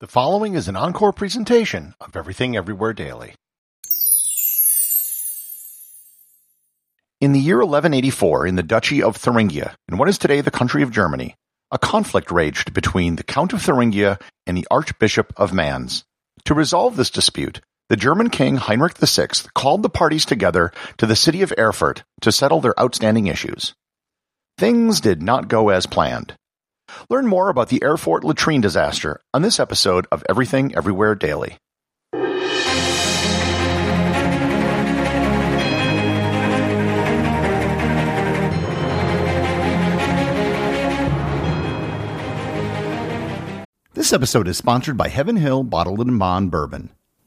The following is an encore presentation of Everything Everywhere Daily. In the year 1184, in the Duchy of Thuringia, in what is today the country of Germany, a conflict raged between the Count of Thuringia and the Archbishop of Mainz. To resolve this dispute, the German king Heinrich VI called the parties together to the city of Erfurt to settle their outstanding issues. Things did not go as planned. Learn more about the Erfurt latrine disaster on this episode of Everything Everywhere Daily. This episode is sponsored by Heaven Hill Bottled in Bond Bourbon.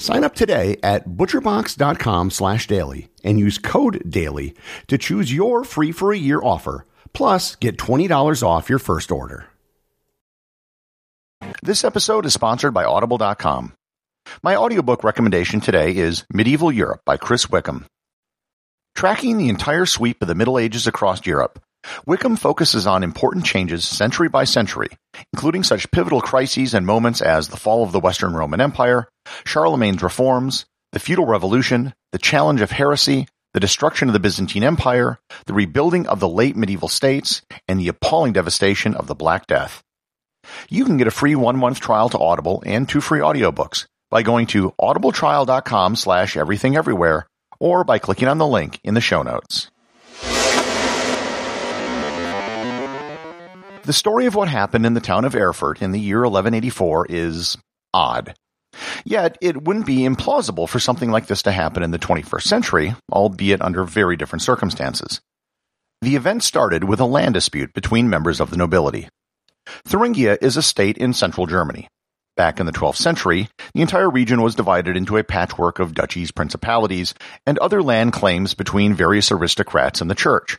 Sign up today at butcherbox.com slash daily and use code DAILY to choose your free for a year offer, plus get $20 off your first order. This episode is sponsored by Audible.com. My audiobook recommendation today is Medieval Europe by Chris Wickham. Tracking the entire sweep of the Middle Ages across Europe, Wickham focuses on important changes century by century, including such pivotal crises and moments as the fall of the Western Roman Empire, Charlemagne's reforms, the feudal revolution, the challenge of heresy, the destruction of the Byzantine Empire, the rebuilding of the late medieval states, and the appalling devastation of the Black Death. You can get a free one-month trial to Audible and two free audiobooks by going to audibletrial.com slash everything everywhere or by clicking on the link in the show notes. The story of what happened in the town of Erfurt in the year 1184 is odd. Yet, it wouldn't be implausible for something like this to happen in the 21st century, albeit under very different circumstances. The event started with a land dispute between members of the nobility. Thuringia is a state in central Germany. Back in the 12th century, the entire region was divided into a patchwork of duchies, principalities, and other land claims between various aristocrats and the church.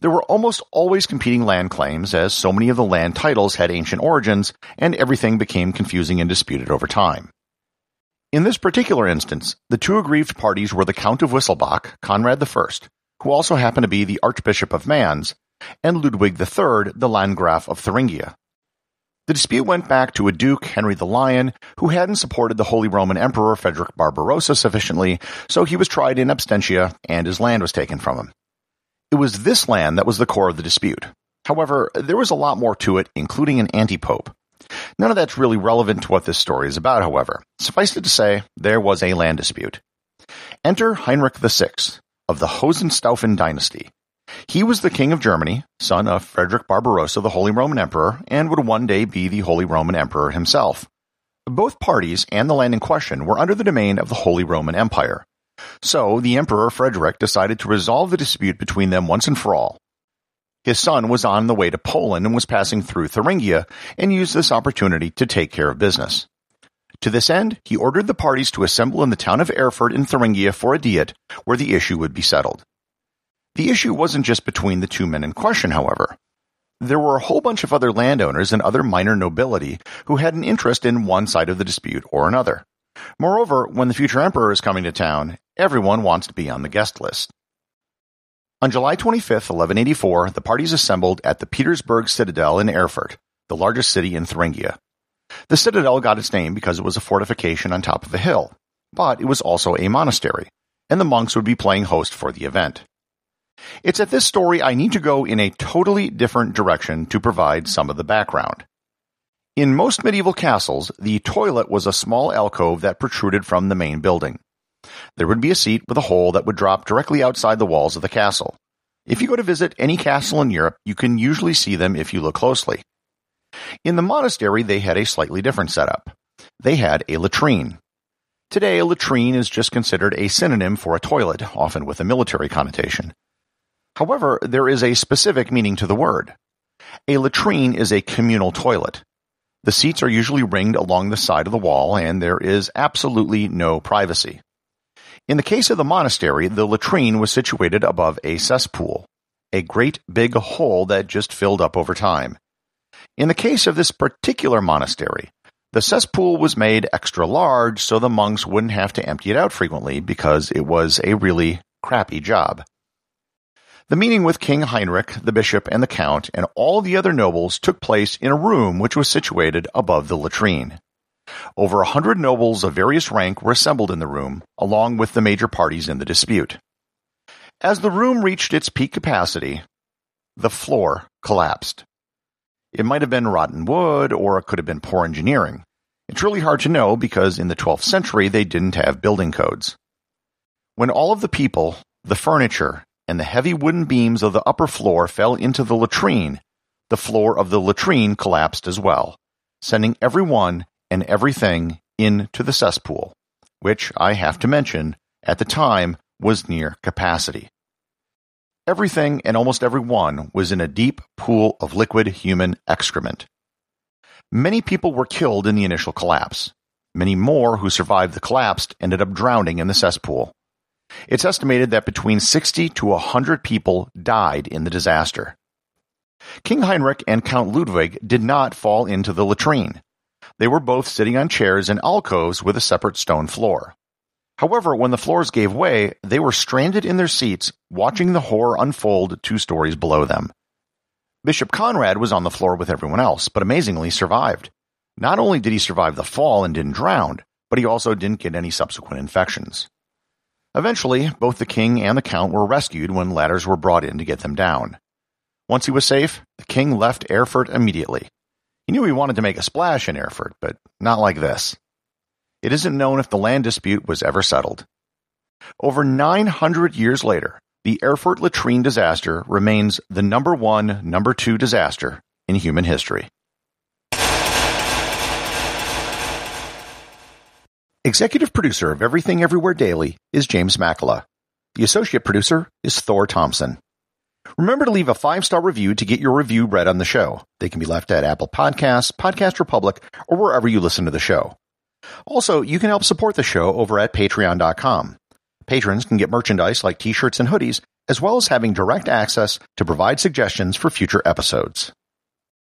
There were almost always competing land claims, as so many of the land titles had ancient origins, and everything became confusing and disputed over time. In this particular instance, the two aggrieved parties were the Count of Wittelsbach, Conrad I, who also happened to be the Archbishop of Mainz, and Ludwig III, the Landgraf of Thuringia. The dispute went back to a Duke, Henry the Lion, who hadn't supported the Holy Roman Emperor Frederick Barbarossa sufficiently, so he was tried in absentia and his land was taken from him. It was this land that was the core of the dispute. However, there was a lot more to it, including an anti-pope. None of that's really relevant to what this story is about, however. Suffice it to say, there was a land dispute. Enter Heinrich VI of the Hohenstaufen dynasty. He was the king of Germany, son of Frederick Barbarossa, the Holy Roman Emperor, and would one day be the Holy Roman Emperor himself. Both parties and the land in question were under the domain of the Holy Roman Empire. So the Emperor Frederick decided to resolve the dispute between them once and for all. His son was on the way to Poland and was passing through Thuringia and used this opportunity to take care of business. To this end, he ordered the parties to assemble in the town of Erfurt in Thuringia for a diet where the issue would be settled. The issue wasn't just between the two men in question, however. There were a whole bunch of other landowners and other minor nobility who had an interest in one side of the dispute or another. Moreover, when the future emperor is coming to town, everyone wants to be on the guest list. On July 25, 1184, the parties assembled at the Petersberg Citadel in Erfurt, the largest city in Thuringia. The citadel got its name because it was a fortification on top of a hill, but it was also a monastery, and the monks would be playing host for the event. It's at this story I need to go in a totally different direction to provide some of the background. In most medieval castles, the toilet was a small alcove that protruded from the main building. There would be a seat with a hole that would drop directly outside the walls of the castle. If you go to visit any castle in Europe, you can usually see them if you look closely. In the monastery, they had a slightly different setup. They had a latrine. Today, a latrine is just considered a synonym for a toilet, often with a military connotation. However, there is a specific meaning to the word. A latrine is a communal toilet. The seats are usually ringed along the side of the wall, and there is absolutely no privacy. In the case of the monastery, the latrine was situated above a cesspool, a great big hole that just filled up over time. In the case of this particular monastery, the cesspool was made extra large so the monks wouldn't have to empty it out frequently because it was a really crappy job. The meeting with King Heinrich, the bishop, and the count, and all the other nobles took place in a room which was situated above the latrine. Over a hundred nobles of various rank were assembled in the room, along with the major parties in the dispute. As the room reached its peak capacity, the floor collapsed. It might have been rotten wood, or it could have been poor engineering. It's really hard to know because in the 12th century they didn't have building codes. When all of the people, the furniture, and the heavy wooden beams of the upper floor fell into the latrine, the floor of the latrine collapsed as well, sending everyone and everything into the cesspool, which I have to mention, at the time was near capacity. Everything and almost everyone was in a deep pool of liquid human excrement. Many people were killed in the initial collapse. Many more who survived the collapse ended up drowning in the cesspool. It's estimated that between 60 to 100 people died in the disaster. King Heinrich and Count Ludwig did not fall into the latrine. They were both sitting on chairs in alcoves with a separate stone floor. However, when the floors gave way, they were stranded in their seats, watching the horror unfold two stories below them. Bishop Conrad was on the floor with everyone else, but amazingly survived. Not only did he survive the fall and didn't drown, but he also didn't get any subsequent infections. Eventually, both the king and the count were rescued when ladders were brought in to get them down. Once he was safe, the king left Erfurt immediately. He knew he wanted to make a splash in Erfurt, but not like this. It isn't known if the land dispute was ever settled. Over 900 years later, the Erfurt latrine disaster remains the number one, number two disaster in human history. Executive producer of Everything Everywhere Daily is James Makala. The associate producer is Thor Thompson. Remember to leave a five star review to get your review read on the show. They can be left at Apple Podcasts, Podcast Republic, or wherever you listen to the show. Also, you can help support the show over at patreon.com. Patrons can get merchandise like t shirts and hoodies, as well as having direct access to provide suggestions for future episodes.